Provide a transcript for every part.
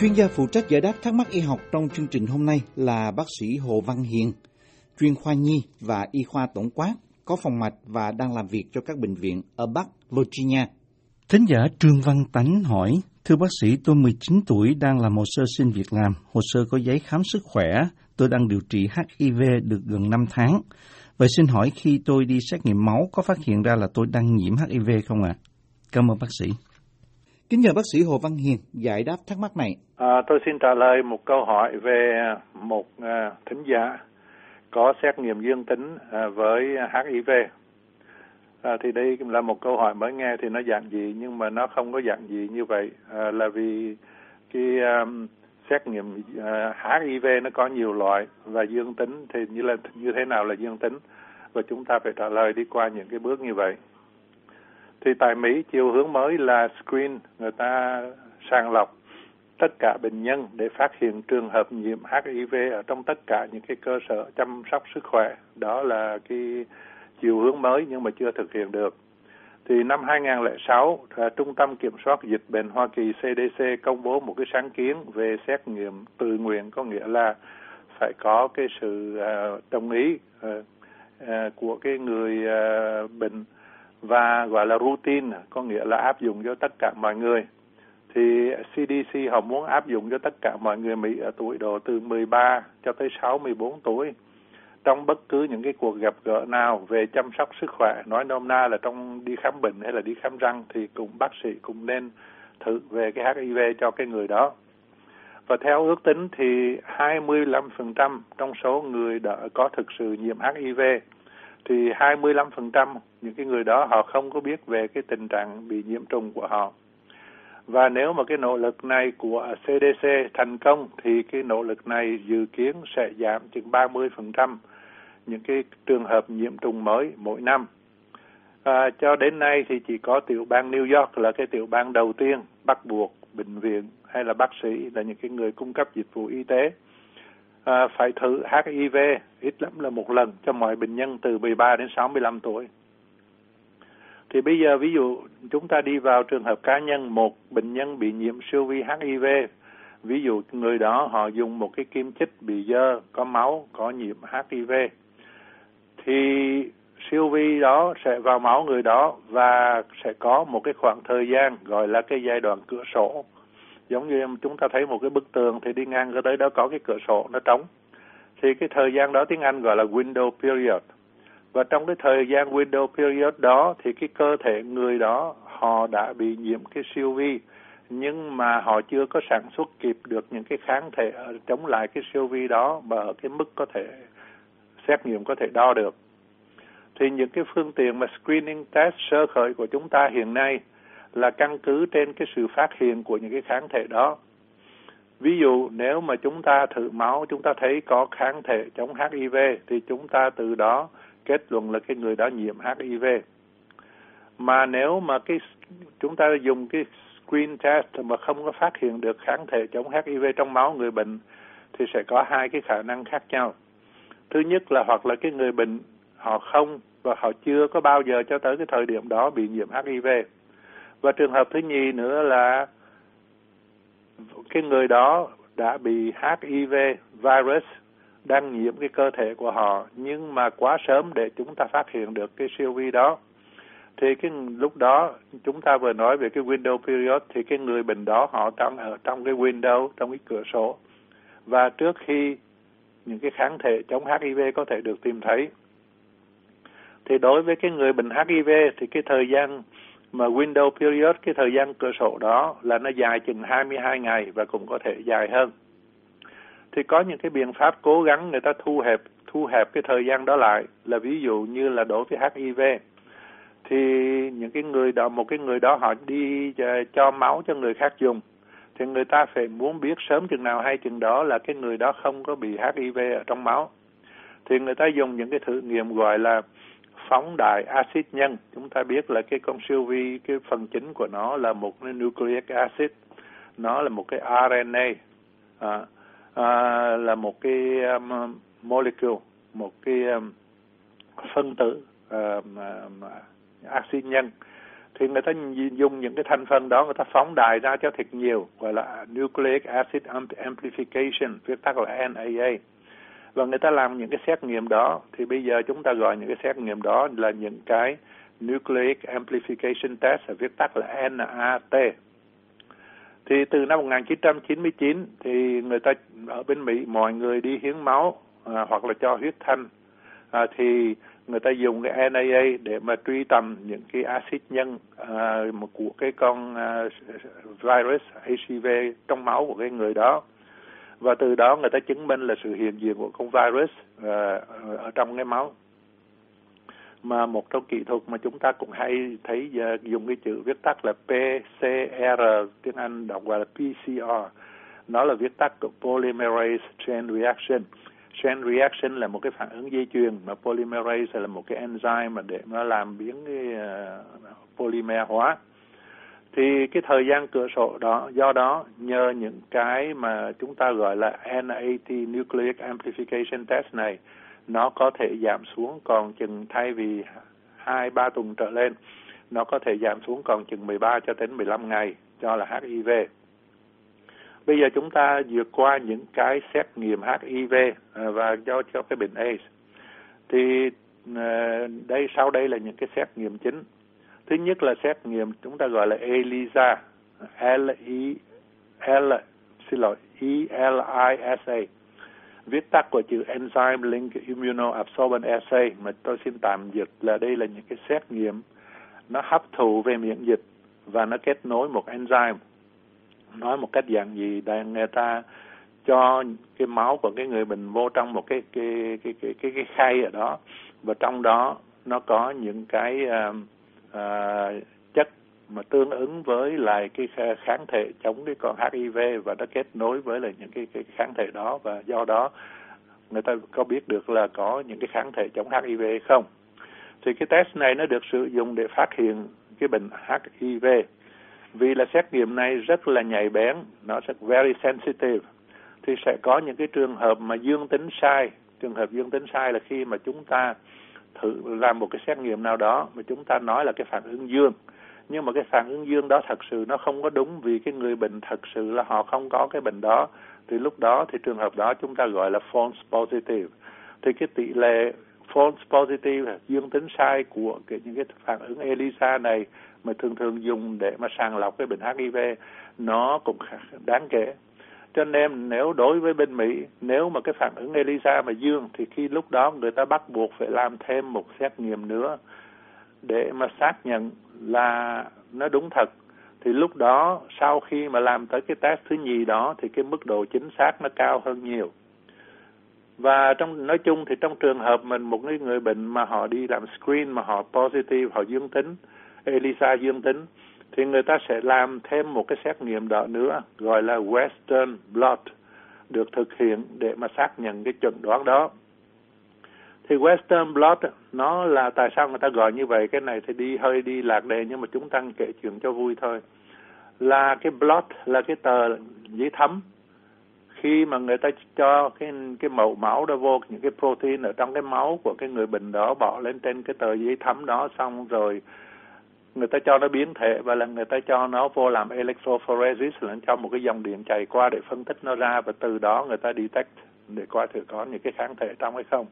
Chuyên gia phụ trách giải đáp thắc mắc y học trong chương trình hôm nay là bác sĩ Hồ Văn Hiền, chuyên khoa nhi và y khoa tổng quát, có phòng mạch và đang làm việc cho các bệnh viện ở Bắc Virginia. Thính giả Trương Văn Tánh hỏi, Thưa bác sĩ, tôi 19 tuổi đang làm hồ sơ xin việc làm. Hồ sơ có giấy khám sức khỏe. Tôi đang điều trị HIV được gần 5 tháng. Vậy xin hỏi khi tôi đi xét nghiệm máu có phát hiện ra là tôi đang nhiễm HIV không ạ? À? Cảm ơn bác sĩ. Kính nhờ bác sĩ Hồ Văn Hiền giải đáp thắc mắc này. À, tôi xin trả lời một câu hỏi về một à, thính giả có xét nghiệm dương tính à, với HIV. À, thì đây là một câu hỏi mới nghe thì nó dạng gì nhưng mà nó không có dạng gì như vậy à, là vì cái à, xét nghiệm à, HIV nó có nhiều loại và dương tính thì như là như thế nào là dương tính và chúng ta phải trả lời đi qua những cái bước như vậy. Thì tại Mỹ chiều hướng mới là screen người ta sàng lọc tất cả bệnh nhân để phát hiện trường hợp nhiễm HIV ở trong tất cả những cái cơ sở chăm sóc sức khỏe. Đó là cái chiều hướng mới nhưng mà chưa thực hiện được. Thì năm 2006, à, Trung tâm Kiểm soát Dịch bệnh Hoa Kỳ CDC công bố một cái sáng kiến về xét nghiệm tự nguyện, có nghĩa là phải có cái sự à, đồng ý à, của cái người bệnh và gọi là routine, có nghĩa là áp dụng cho tất cả mọi người. Thì CDC họ muốn áp dụng cho tất cả mọi người Mỹ ở tuổi độ từ 13 cho tới 64 tuổi trong bất cứ những cái cuộc gặp gỡ nào về chăm sóc sức khỏe nói nôm na là trong đi khám bệnh hay là đi khám răng thì cũng bác sĩ cũng nên thử về cái HIV cho cái người đó và theo ước tính thì 25% trong số người đã có thực sự nhiễm HIV thì 25% những cái người đó họ không có biết về cái tình trạng bị nhiễm trùng của họ. Và nếu mà cái nỗ lực này của CDC thành công thì cái nỗ lực này dự kiến sẽ giảm chừng 30% những cái trường hợp nhiễm trùng mới mỗi năm. À, cho đến nay thì chỉ có tiểu bang New York là cái tiểu bang đầu tiên bắt buộc bệnh viện hay là bác sĩ là những cái người cung cấp dịch vụ y tế à, phải thử HIV ít lắm là một lần cho mọi bệnh nhân từ 13 đến 65 tuổi. Thì bây giờ ví dụ chúng ta đi vào trường hợp cá nhân một bệnh nhân bị nhiễm siêu vi HIV ví dụ người đó họ dùng một cái kim chích bị dơ có máu có nhiễm HIV thì siêu vi đó sẽ vào máu người đó và sẽ có một cái khoảng thời gian gọi là cái giai đoạn cửa sổ giống như chúng ta thấy một cái bức tường thì đi ngang cái tới đó có cái cửa sổ, nó trống. Thì cái thời gian đó tiếng Anh gọi là window period. Và trong cái thời gian window period đó thì cái cơ thể người đó, họ đã bị nhiễm cái siêu vi. Nhưng mà họ chưa có sản xuất kịp được những cái kháng thể chống lại cái siêu vi đó mà ở cái mức có thể, xét nghiệm có thể đo được. Thì những cái phương tiện mà screening test sơ khởi của chúng ta hiện nay là căn cứ trên cái sự phát hiện của những cái kháng thể đó. Ví dụ, nếu mà chúng ta thử máu, chúng ta thấy có kháng thể chống HIV thì chúng ta từ đó kết luận là cái người đó nhiễm HIV. Mà nếu mà cái chúng ta dùng cái screen test mà không có phát hiện được kháng thể chống HIV trong máu người bệnh, thì sẽ có hai cái khả năng khác nhau thứ nhất là hoặc là cái người bệnh họ không và họ chưa có bao giờ cho tới cái thời điểm đó bị nhiễm HIV và trường hợp thứ nhì nữa là cái người đó đã bị HIV virus đang nhiễm cái cơ thể của họ, nhưng mà quá sớm để chúng ta phát hiện được cái siêu vi đó thì cái lúc đó chúng ta vừa nói về cái window period, thì cái người bệnh đó họ đang ở trong cái window, trong cái cửa sổ và trước khi những cái kháng thể chống HIV có thể được tìm thấy. Thì đối với cái người bệnh HIV thì cái thời gian mà window period, cái thời gian cửa sổ đó là nó dài chừng 22 ngày và cũng có thể dài hơn. Thì có những cái biện pháp cố gắng người ta thu hẹp thu hẹp cái thời gian đó lại là ví dụ như là đối với HIV thì những cái người đó một cái người đó họ đi cho máu cho người khác dùng thì người ta phải muốn biết sớm chừng nào hay chừng đó là cái người đó không có bị HIV ở trong máu. Thì người ta dùng những cái thử nghiệm gọi là phóng đại axit nhân. Chúng ta biết là cái con siêu vi, cái phần chính của nó là một cái nucleic acid. Nó là một cái RNA, à, à, là một cái um, molecule, một cái um, phân tử um, um, axit nhân thì người ta dùng những cái thành phần đó người ta phóng đại ra cho thật nhiều gọi là nucleic acid amplification viết tắt là NAA và người ta làm những cái xét nghiệm đó. Thì bây giờ chúng ta gọi những cái xét nghiệm đó là những cái nucleic amplification test viết tắt là NAT thì từ năm 1999 thì người ta ở bên Mỹ mọi người đi hiến máu à, hoặc là cho huyết thanh. À, thì người ta dùng cái NAA để mà truy tầm những cái axit nhân à, của cái con à, virus HIV trong máu của cái người đó và từ đó người ta chứng minh là sự hiện diện của con virus à, ở trong cái máu. Mà một trong kỹ thuật mà chúng ta cũng hay thấy uh, dùng cái chữ viết tắt là PCR tiếng Anh đọc gọi là PCR nó là viết tắt của polymerase chain reaction. Chain reaction là một cái phản ứng dây chuyền mà polymerase là một cái enzyme mà để nó làm biến cái uh, polymer hóa thì cái thời gian cửa sổ đó, do đó nhờ những cái mà chúng ta gọi là NAT nucleic amplification test này, nó có thể giảm xuống còn chừng, thay vì hai ba tuần trở lên, nó có thể giảm xuống còn chừng 13 cho đến 15 ngày, cho là HIV. Bây giờ chúng ta vượt qua những cái xét nghiệm HIV à, và do cho cái bệnh AIDS. Thì à, đây, sau đây là những cái xét nghiệm chính. Thứ nhất là xét nghiệm chúng ta gọi là ELISA, L E L xin lỗi E L I S A. Viết tắt của chữ Enzyme Link Immunoabsorbent Assay mà tôi xin tạm dịch là đây là những cái xét nghiệm nó hấp thụ về miễn dịch và nó kết nối một enzyme. Nói một cách dạng gì? Là người ta cho cái máu của cái người bệnh vô trong một cái cái cái cái cái, cái khay ở đó và trong đó nó có những cái uh, à, chất mà tương ứng với lại cái kháng thể chống cái con HIV và nó kết nối với lại những cái cái kháng thể đó và do đó người ta có biết được là có những cái kháng thể chống HIV hay không. Thì cái test này nó được sử dụng để phát hiện cái bệnh HIV. Vì là xét nghiệm này rất là nhạy bén, nó sẽ very sensitive. Thì sẽ có những cái trường hợp mà dương tính sai. Trường hợp dương tính sai là khi mà chúng ta thử làm một cái xét nghiệm nào đó mà chúng ta nói là cái phản ứng dương. Nhưng mà cái phản ứng dương đó thật sự nó không có đúng vì cái người bệnh thật sự là họ không có cái bệnh đó. Thì lúc đó thì trường hợp đó chúng ta gọi là false positive. Thì cái tỷ lệ false positive dương tính sai của cái, những cái phản ứng ELISA này mà thường thường dùng để mà sàng lọc cái bệnh HIV nó cũng đáng kể cho nên nếu đối với bên Mỹ nếu mà cái phản ứng ELISA mà dương thì khi lúc đó người ta bắt buộc phải làm thêm một xét nghiệm nữa để mà xác nhận là nó đúng thật. Thì lúc đó sau khi mà làm tới cái test thứ nhì đó thì cái mức độ chính xác nó cao hơn nhiều. Và trong nói chung thì trong trường hợp mình một người, người bệnh mà họ đi làm screen mà họ positive họ dương tính ELISA dương tính thì người ta sẽ làm thêm một cái xét nghiệm đó nữa, gọi là Western blot, được thực hiện để mà xác nhận cái chuẩn đoán đó. Thì Western blot, nó là tại sao người ta gọi như vậy? Cái này thì đi hơi đi lạc đề, nhưng mà chúng ta kể chuyện cho vui thôi. Là cái blot là cái tờ giấy thấm. Khi mà người ta cho cái cái mẫu máu đó vô, những cái protein ở trong cái máu của cái người bệnh đó bỏ lên trên cái tờ giấy thấm đó, xong rồi người ta cho nó biến thể và là người ta cho nó vô làm electrophoresis là cho một cái dòng điện chạy qua để phân tích nó ra và từ đó người ta detect để coi thử có những cái kháng thể trong hay không.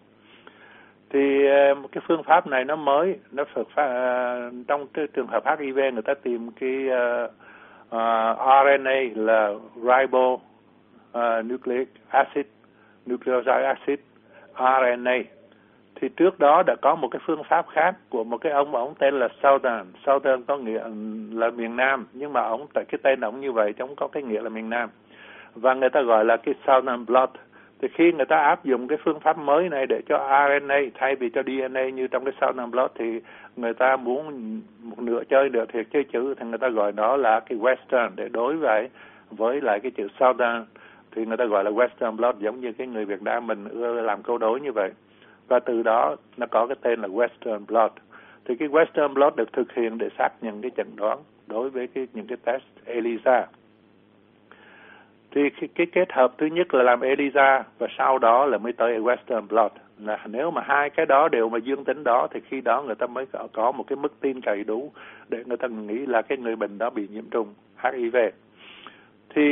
Thì ờ, một cái phương pháp này nó mới nó thực phát uh, trong trường hợp HIV người ta tìm cái ờ, ờ, uh, uh, RNA là ribo uh, nucleic acid nucleoside acid RNA thì trước đó đã có một cái phương pháp khác của một cái ông ông tên là Southern. Southern có nghĩa là miền Nam, nhưng mà ông tại cái tên ông như vậy chứ có cái nghĩa là miền Nam. Và người ta gọi là cái Southern blot thì khi người ta áp dụng cái phương pháp mới này để cho RNA thay vì cho DNA như trong cái Southern blot thì người ta muốn một nửa chơi được thiệt chơi chữ thì người ta gọi nó là cái Western để đối với với lại cái chữ Southern. Thì người ta gọi là Western blot giống như cái người Việt Nam mình ưa làm câu đối như vậy và từ đó nó có cái tên là Western blot thì cái Western blot được thực hiện để xác nhận cái chẩn đoán đối với cái những cái test ELISA. Thì cái, cái kết hợp thứ nhất là làm ELISA và sau đó là mới tới Western blot là nếu mà hai cái đó đều mà dương tính đó thì khi đó người ta mới có, một cái mức tin cậy đủ để người ta nghĩ là cái người bệnh đó bị nhiễm trùng HIV thì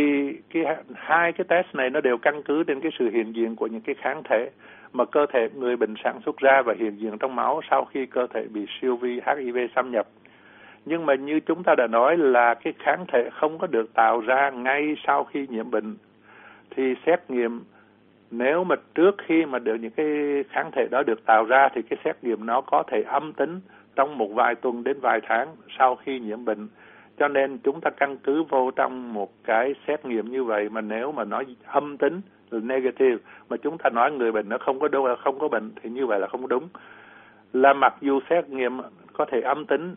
cái hai cái test này nó đều căn cứ trên cái sự hiện diện của những cái kháng thể mà cơ thể người bệnh sản xuất ra và hiện diện trong máu sau khi cơ thể bị siêu vi HIV xâm nhập. Nhưng mà như chúng ta đã nói là cái kháng thể không có được tạo ra ngay sau khi nhiễm bệnh, thì xét nghiệm nếu mà trước khi mà được những cái kháng thể đó được tạo ra thì cái xét nghiệm nó có thể âm tính trong một vài tuần đến vài tháng sau khi nhiễm bệnh cho nên chúng ta căn cứ vô trong một cái xét nghiệm như vậy mà nếu mà nó âm tính negative mà chúng ta nói người bệnh nó không có đâu không có bệnh thì như vậy là không đúng là mặc dù xét nghiệm có thể âm tính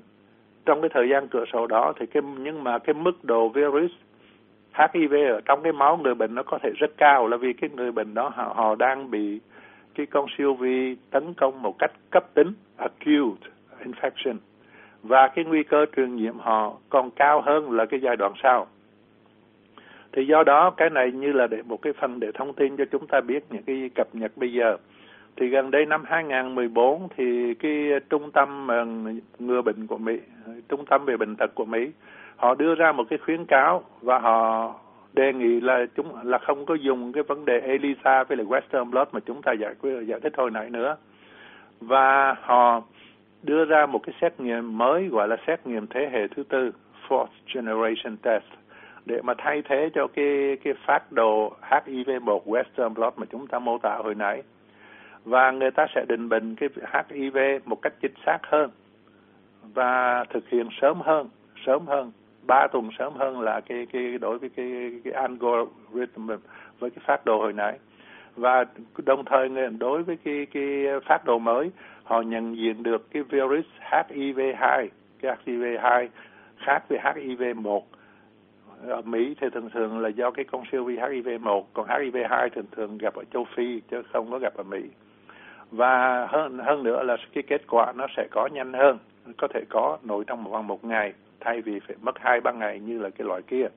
trong cái thời gian cửa sổ đó thì cái nhưng mà cái mức độ virus HIV ở trong cái máu người bệnh nó có thể rất cao là vì cái người bệnh đó họ, họ đang bị cái con siêu vi tấn công một cách cấp tính acute infection và cái nguy cơ truyền nhiễm họ còn cao hơn là cái giai đoạn sau. Thì do đó cái này như là để một cái phần để thông tin cho chúng ta biết những cái cập nhật bây giờ. Thì gần đây năm 2014 thì cái trung tâm ờ, ngừa bệnh của Mỹ, trung tâm về bệnh tật của Mỹ, họ đưa ra một cái khuyến cáo và họ đề nghị là chúng là không có dùng cái vấn đề ELISA với lại Western blot mà chúng ta giải quyết giải thích hồi nãy nữa. Và họ đưa ra một cái xét nghiệm mới gọi là xét nghiệm thế hệ thứ tư fourth generation test để mà thay thế cho cái cái phát đồ HIV1 Western blot mà chúng ta mô tả hồi nãy. Và người ta sẽ định bệnh cái HIV một cách chính xác hơn và thực hiện sớm hơn sớm hơn, ba tuần sớm hơn là cái cái đối với cái cái algorithm với cái phát đồ hồi nãy. Và đồng thời đối với cái cái phát đồ mới, họ nhận diện được cái virus HIV2 cái HIV2 khác với HIV1 ở Mỹ thì thường thường là do cái con siêu vi HIV1 còn HIV2 thường thường gặp ở châu Phi chứ không có gặp ở Mỹ. Và hơn hơn nữa là cái kết quả nó sẽ có nhanh hơn có thể có nổi trong một vòng một ngày thay vì phải mất hai ba ngày như là cái loại kia.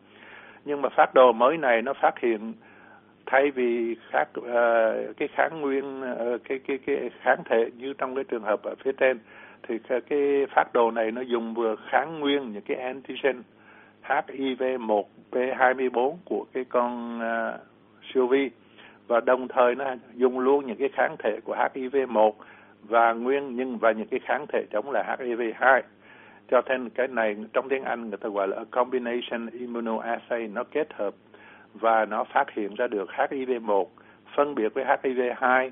Nhưng mà phát đồ mới này nó phát hiện thay vì khác uh, cái kháng nguyên uh, cái cái cái kháng thể như trong cái trường hợp ở phía trên thì cái phát đồ này nó dùng vừa kháng nguyên những cái antigen HIV1 P24 của cái con uh, siêu vi. Và đồng thời nó dùng luôn những cái kháng thể của HIV1 và nguyên nhưng và những cái kháng thể chống lại HIV2 cho nên cái này trong tiếng Anh người ta gọi là combination immunoassay nó kết hợp và nó phát hiện ra được HIV1 phân biệt với HIV2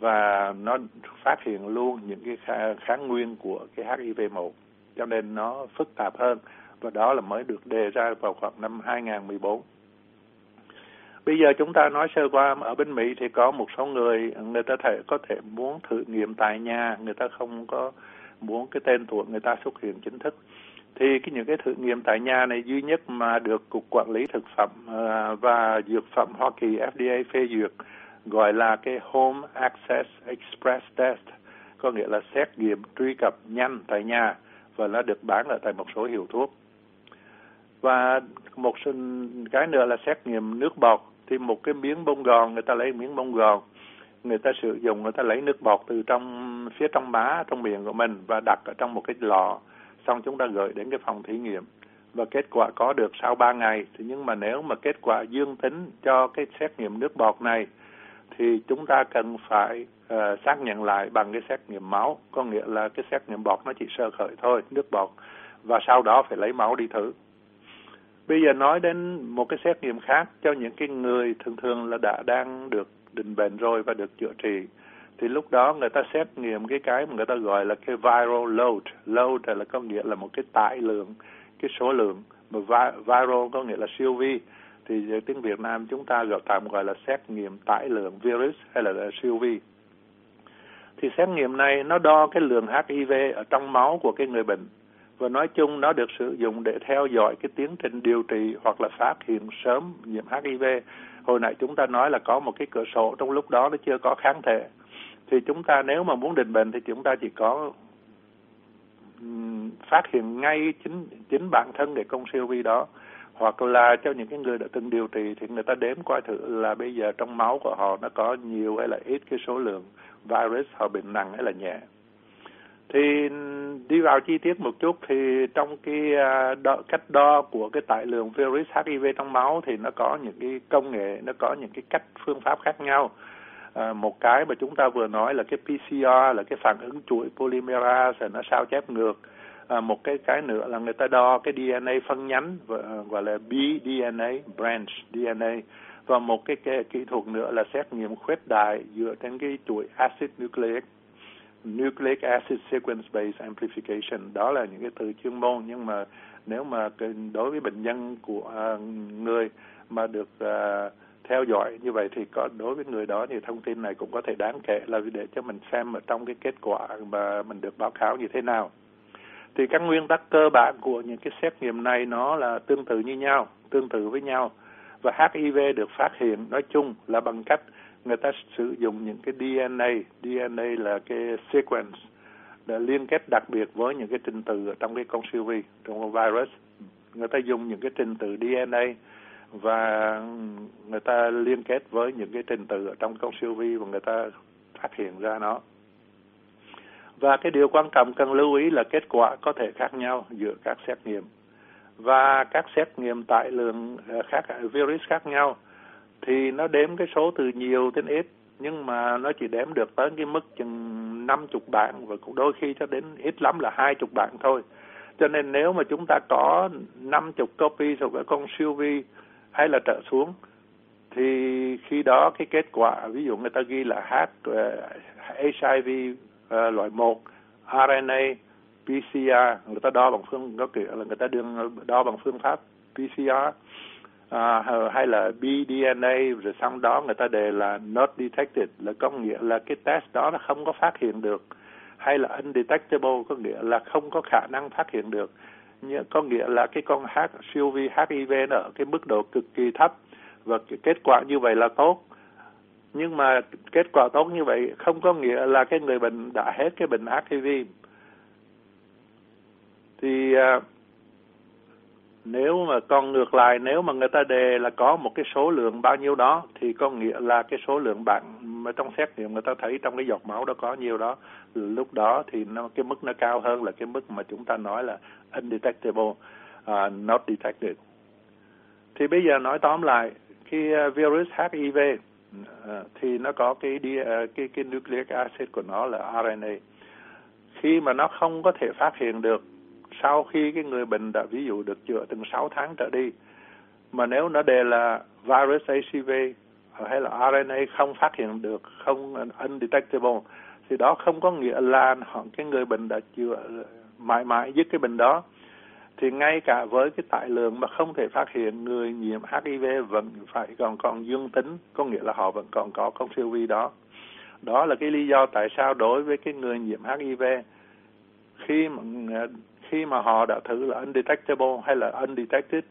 và nó phát hiện luôn những cái kháng nguyên của cái HIV1 cho nên nó phức tạp hơn và đó là mới được đề ra vào khoảng năm 2014. Bây giờ chúng ta nói sơ qua ở bên Mỹ thì có một số người người ta thể có thể muốn thử nghiệm tại nhà, người ta không có muốn cái tên tuổi người ta xuất hiện chính thức thì cái những cái thử nghiệm tại nhà này duy nhất mà được cục quản lý thực phẩm à, và dược phẩm Hoa Kỳ FDA phê duyệt gọi là cái Home Access Express Test có nghĩa là xét nghiệm truy cập nhanh tại nhà và nó được bán ở tại một số hiệu thuốc và một cái nữa là xét nghiệm nước bọt. Thì một cái miếng bông gòn người ta lấy miếng bông gòn người ta sử dụng người ta lấy nước bọt từ trong phía trong má trong miệng của mình và đặt ở trong một cái lọ. Xong chúng ta gửi đến cái phòng thí nghiệm. Và kết quả có được sau 3 ngày. Thì nhưng mà nếu mà kết quả dương tính cho cái xét nghiệm nước bọt này thì chúng ta cần phải uh, xác nhận lại bằng cái xét nghiệm máu. Có nghĩa là cái xét nghiệm bọt nó chỉ sơ khởi thôi nước bọt. Và sau đó phải lấy máu đi thử bây giờ nói đến một cái xét nghiệm khác cho những cái người thường thường là đã đang được định bệnh rồi và được chữa trị. Thì lúc đó người ta xét nghiệm cái cái mà người ta gọi là cái viral load. Load là có nghĩa là một cái tải lượng cái số lượng. Mà viral có nghĩa là siêu vi. Thì tiếng Việt Nam chúng ta gọi tạm gọi là xét nghiệm tải lượng virus hay là, là siêu vi. Thì xét nghiệm này nó đo cái lượng HIV ở trong máu của cái người bệnh và nói chung nó được sử dụng để theo dõi cái tiến trình điều trị hoặc là phát hiện sớm nhiễm HIV. Hồi nãy chúng ta nói là có một cái cửa sổ, trong lúc đó nó chưa có kháng thể. Thì chúng ta nếu mà muốn định bệnh thì chúng ta chỉ có phát hiện ngay chính chính bản thân để con siêu vi đó. Hoặc là cho những cái người đã từng điều trị thì người ta đếm coi thử là bây giờ trong máu của họ nó có nhiều hay là ít cái số lượng virus họ bệnh nặng hay là nhẹ thì đi vào chi tiết một chút thì trong cái à, đo, cách đo của cái tải lượng virus HIV trong máu thì nó có những cái công nghệ nó có những cái cách phương pháp khác nhau. À, một cái mà chúng ta vừa nói là cái PCR là cái phản ứng chuỗi polymerase nó sao chép ngược. À, một cái cái nữa là người ta đo cái DNA phân nhánh à, gọi là bDNA branch DNA và một cái, cái kỹ thuật nữa là xét nghiệm khuếch đại dựa trên cái chuỗi acid nucleic nucleic acid sequence based amplification. Đó là những cái từ chuyên môn, nhưng mà nếu mà đối với bệnh nhân của à, người mà được à, theo dõi như vậy thì có, đối với người đó thì thông tin này cũng có thể đáng kể là để cho mình xem ở trong cái kết quả mà mình được báo cáo như thế nào. Thì các nguyên tắc cơ bản của những cái xét nghiệm này nó là tương tự như nhau, tương tự với nhau và HIV được phát hiện nói chung là bằng cách người ta sử dụng những cái DNA, DNA là cái sequence để liên kết đặc biệt với những cái trình tự ở trong cái con siêu vi, trong con virus. Người ta dùng những cái trình tự DNA và người ta liên kết với những cái trình tự ở trong con siêu vi và người ta phát hiện ra nó. Và cái điều quan trọng cần lưu ý là kết quả có thể khác nhau giữa các xét nghiệm và các xét nghiệm tại lượng ờ, khác ờ, virus khác nhau thì nó đếm cái số từ nhiều đến ít nhưng mà nó chỉ đếm được tới cái mức chừng năm chục bạn và cũng đôi khi cho đến ít lắm là hai chục bạn thôi. Cho nên nếu mà chúng ta có năm chục copy thuộc cái con siêu vi hay là trở xuống thì khi đó cái kết quả ví dụ người ta ghi là H ờ, HIV uh, loại 1 RNA PCR người ta đo bằng phương có kiểu là người ta đương đo bằng phương pháp PCR à, hay là bDNA rồi xong đó người ta đề là not detected là có nghĩa là cái test đó nó không có phát hiện được hay là undetectable có nghĩa là không có khả năng phát hiện được. Có nghĩa là cái con H siêu vi HIV nó ở cái mức độ cực kỳ thấp và cái kết quả như vậy là tốt. Nhưng mà kết quả tốt như vậy không có nghĩa là cái người bệnh đã hết cái bệnh HIV thì à, nếu mà còn ngược lại nếu mà người ta đề là có một cái số lượng bao nhiêu đó thì có nghĩa là cái số lượng bạn mà trong xét nghiệm người ta thấy trong cái giọt máu đó có nhiều đó lúc đó thì nó cái mức nó cao hơn là cái mức mà chúng ta nói là undetectable uh, not detected. Thì bây giờ nói tóm lại khi à, virus HIV uh, à, thì nó có cái đi, uh, cái cái nucleic acid của nó là RNA khi mà nó không có thể phát hiện được sau khi cái người bệnh đã, ví dụ được chữa từng 6 tháng trở đi, mà nếu nó đề là virus ACV hay là RNA không phát hiện được, không undetectable, thì đó không có nghĩa là họ, cái người bệnh đã chữa, mãi mãi dứt cái bệnh đó. Thì ngay cả với cái tải lượng mà không thể phát hiện, người nhiễm HIV vẫn phải còn còn dương tính, có nghĩa là họ vẫn còn có con siêu vi đó. Đó là cái lý do tại sao đối với cái người nhiễm HIV khi mà khi mà họ đã thử là undetectable hay là undetected,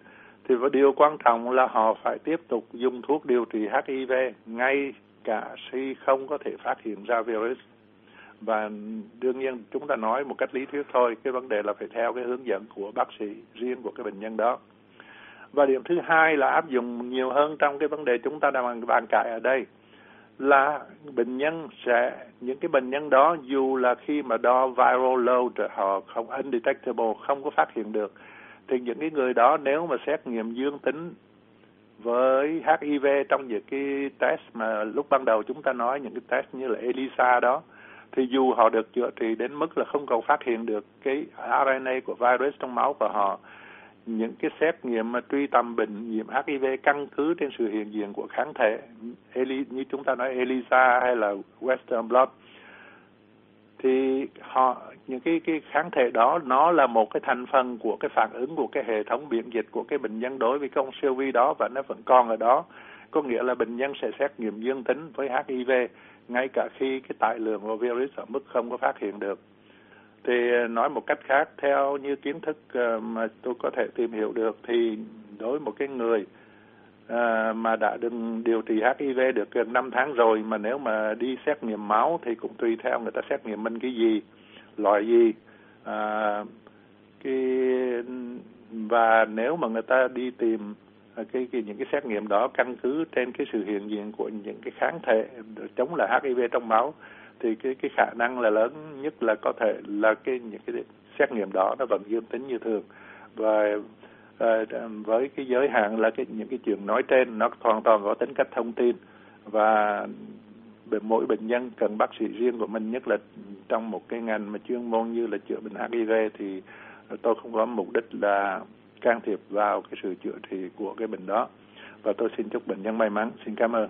thì điều quan trọng là họ phải tiếp tục dùng thuốc điều trị HIV ngay cả khi không có thể phát hiện ra virus. Và đương nhiên chúng ta nói một cách lý thuyết thôi, cái vấn đề là phải theo cái hướng dẫn của bác sĩ riêng của cái bệnh nhân đó. Và điểm thứ hai là áp dụng nhiều hơn trong cái vấn đề chúng ta đang bàn cãi ở đây là bệnh nhân sẽ, những cái bệnh nhân đó dù là khi mà đo viral load, họ không, undetectable, không có phát hiện được, thì những cái người đó nếu mà xét nghiệm dương tính với HIV trong những cái test mà lúc ban đầu chúng ta nói, những cái test như là ELISA đó, thì dù họ được chữa trị đến mức là không còn phát hiện được cái RNA của virus trong máu của họ những cái xét nghiệm mà truy tầm bệnh nhiễm HIV căn cứ trên sự hiện diện của kháng thể như chúng ta nói, ELISA hay là Western blot, thì họ, những cái cái kháng thể đó, nó là một cái thành phần của cái phản ứng của cái hệ thống miễn dịch của cái bệnh nhân đối với con siêu vi đó và nó vẫn còn ở đó. Có nghĩa là bệnh nhân sẽ xét nghiệm dương tính với HIV ngay cả khi cái tải lượng của virus ở mức không có phát hiện được thì ờ, nói một cách khác theo như kiến thức ờ, mà tôi có thể tìm hiểu được thì đối với một cái người à, mà đã đừng điều trị HIV được gần 5 tháng rồi mà nếu mà đi xét nghiệm máu thì cũng tùy theo người ta xét nghiệm mình cái gì loại gì à, cái và nếu mà người ta đi tìm cái, cái những cái xét nghiệm đó căn cứ trên cái sự hiện diện của những cái kháng thể chống lại HIV trong máu thì cái cái khả năng là lớn nhất là có thể là cái, những cái xét nghiệm đó nó vẫn dương tính như thường. Và à, với cái giới hạn là cái, những cái chuyện nói trên nó hoàn toàn có tính cách thông tin. Và mỗi bệnh nhân cần bác sĩ riêng của mình, nhất là trong một cái ngành mà chuyên môn như là chữa bệnh HIV thì tôi không có mục đích là can thiệp vào cái sự chữa trị của cái bệnh đó. Và tôi xin chúc bệnh nhân may mắn. Xin cảm ơn.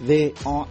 voanews.com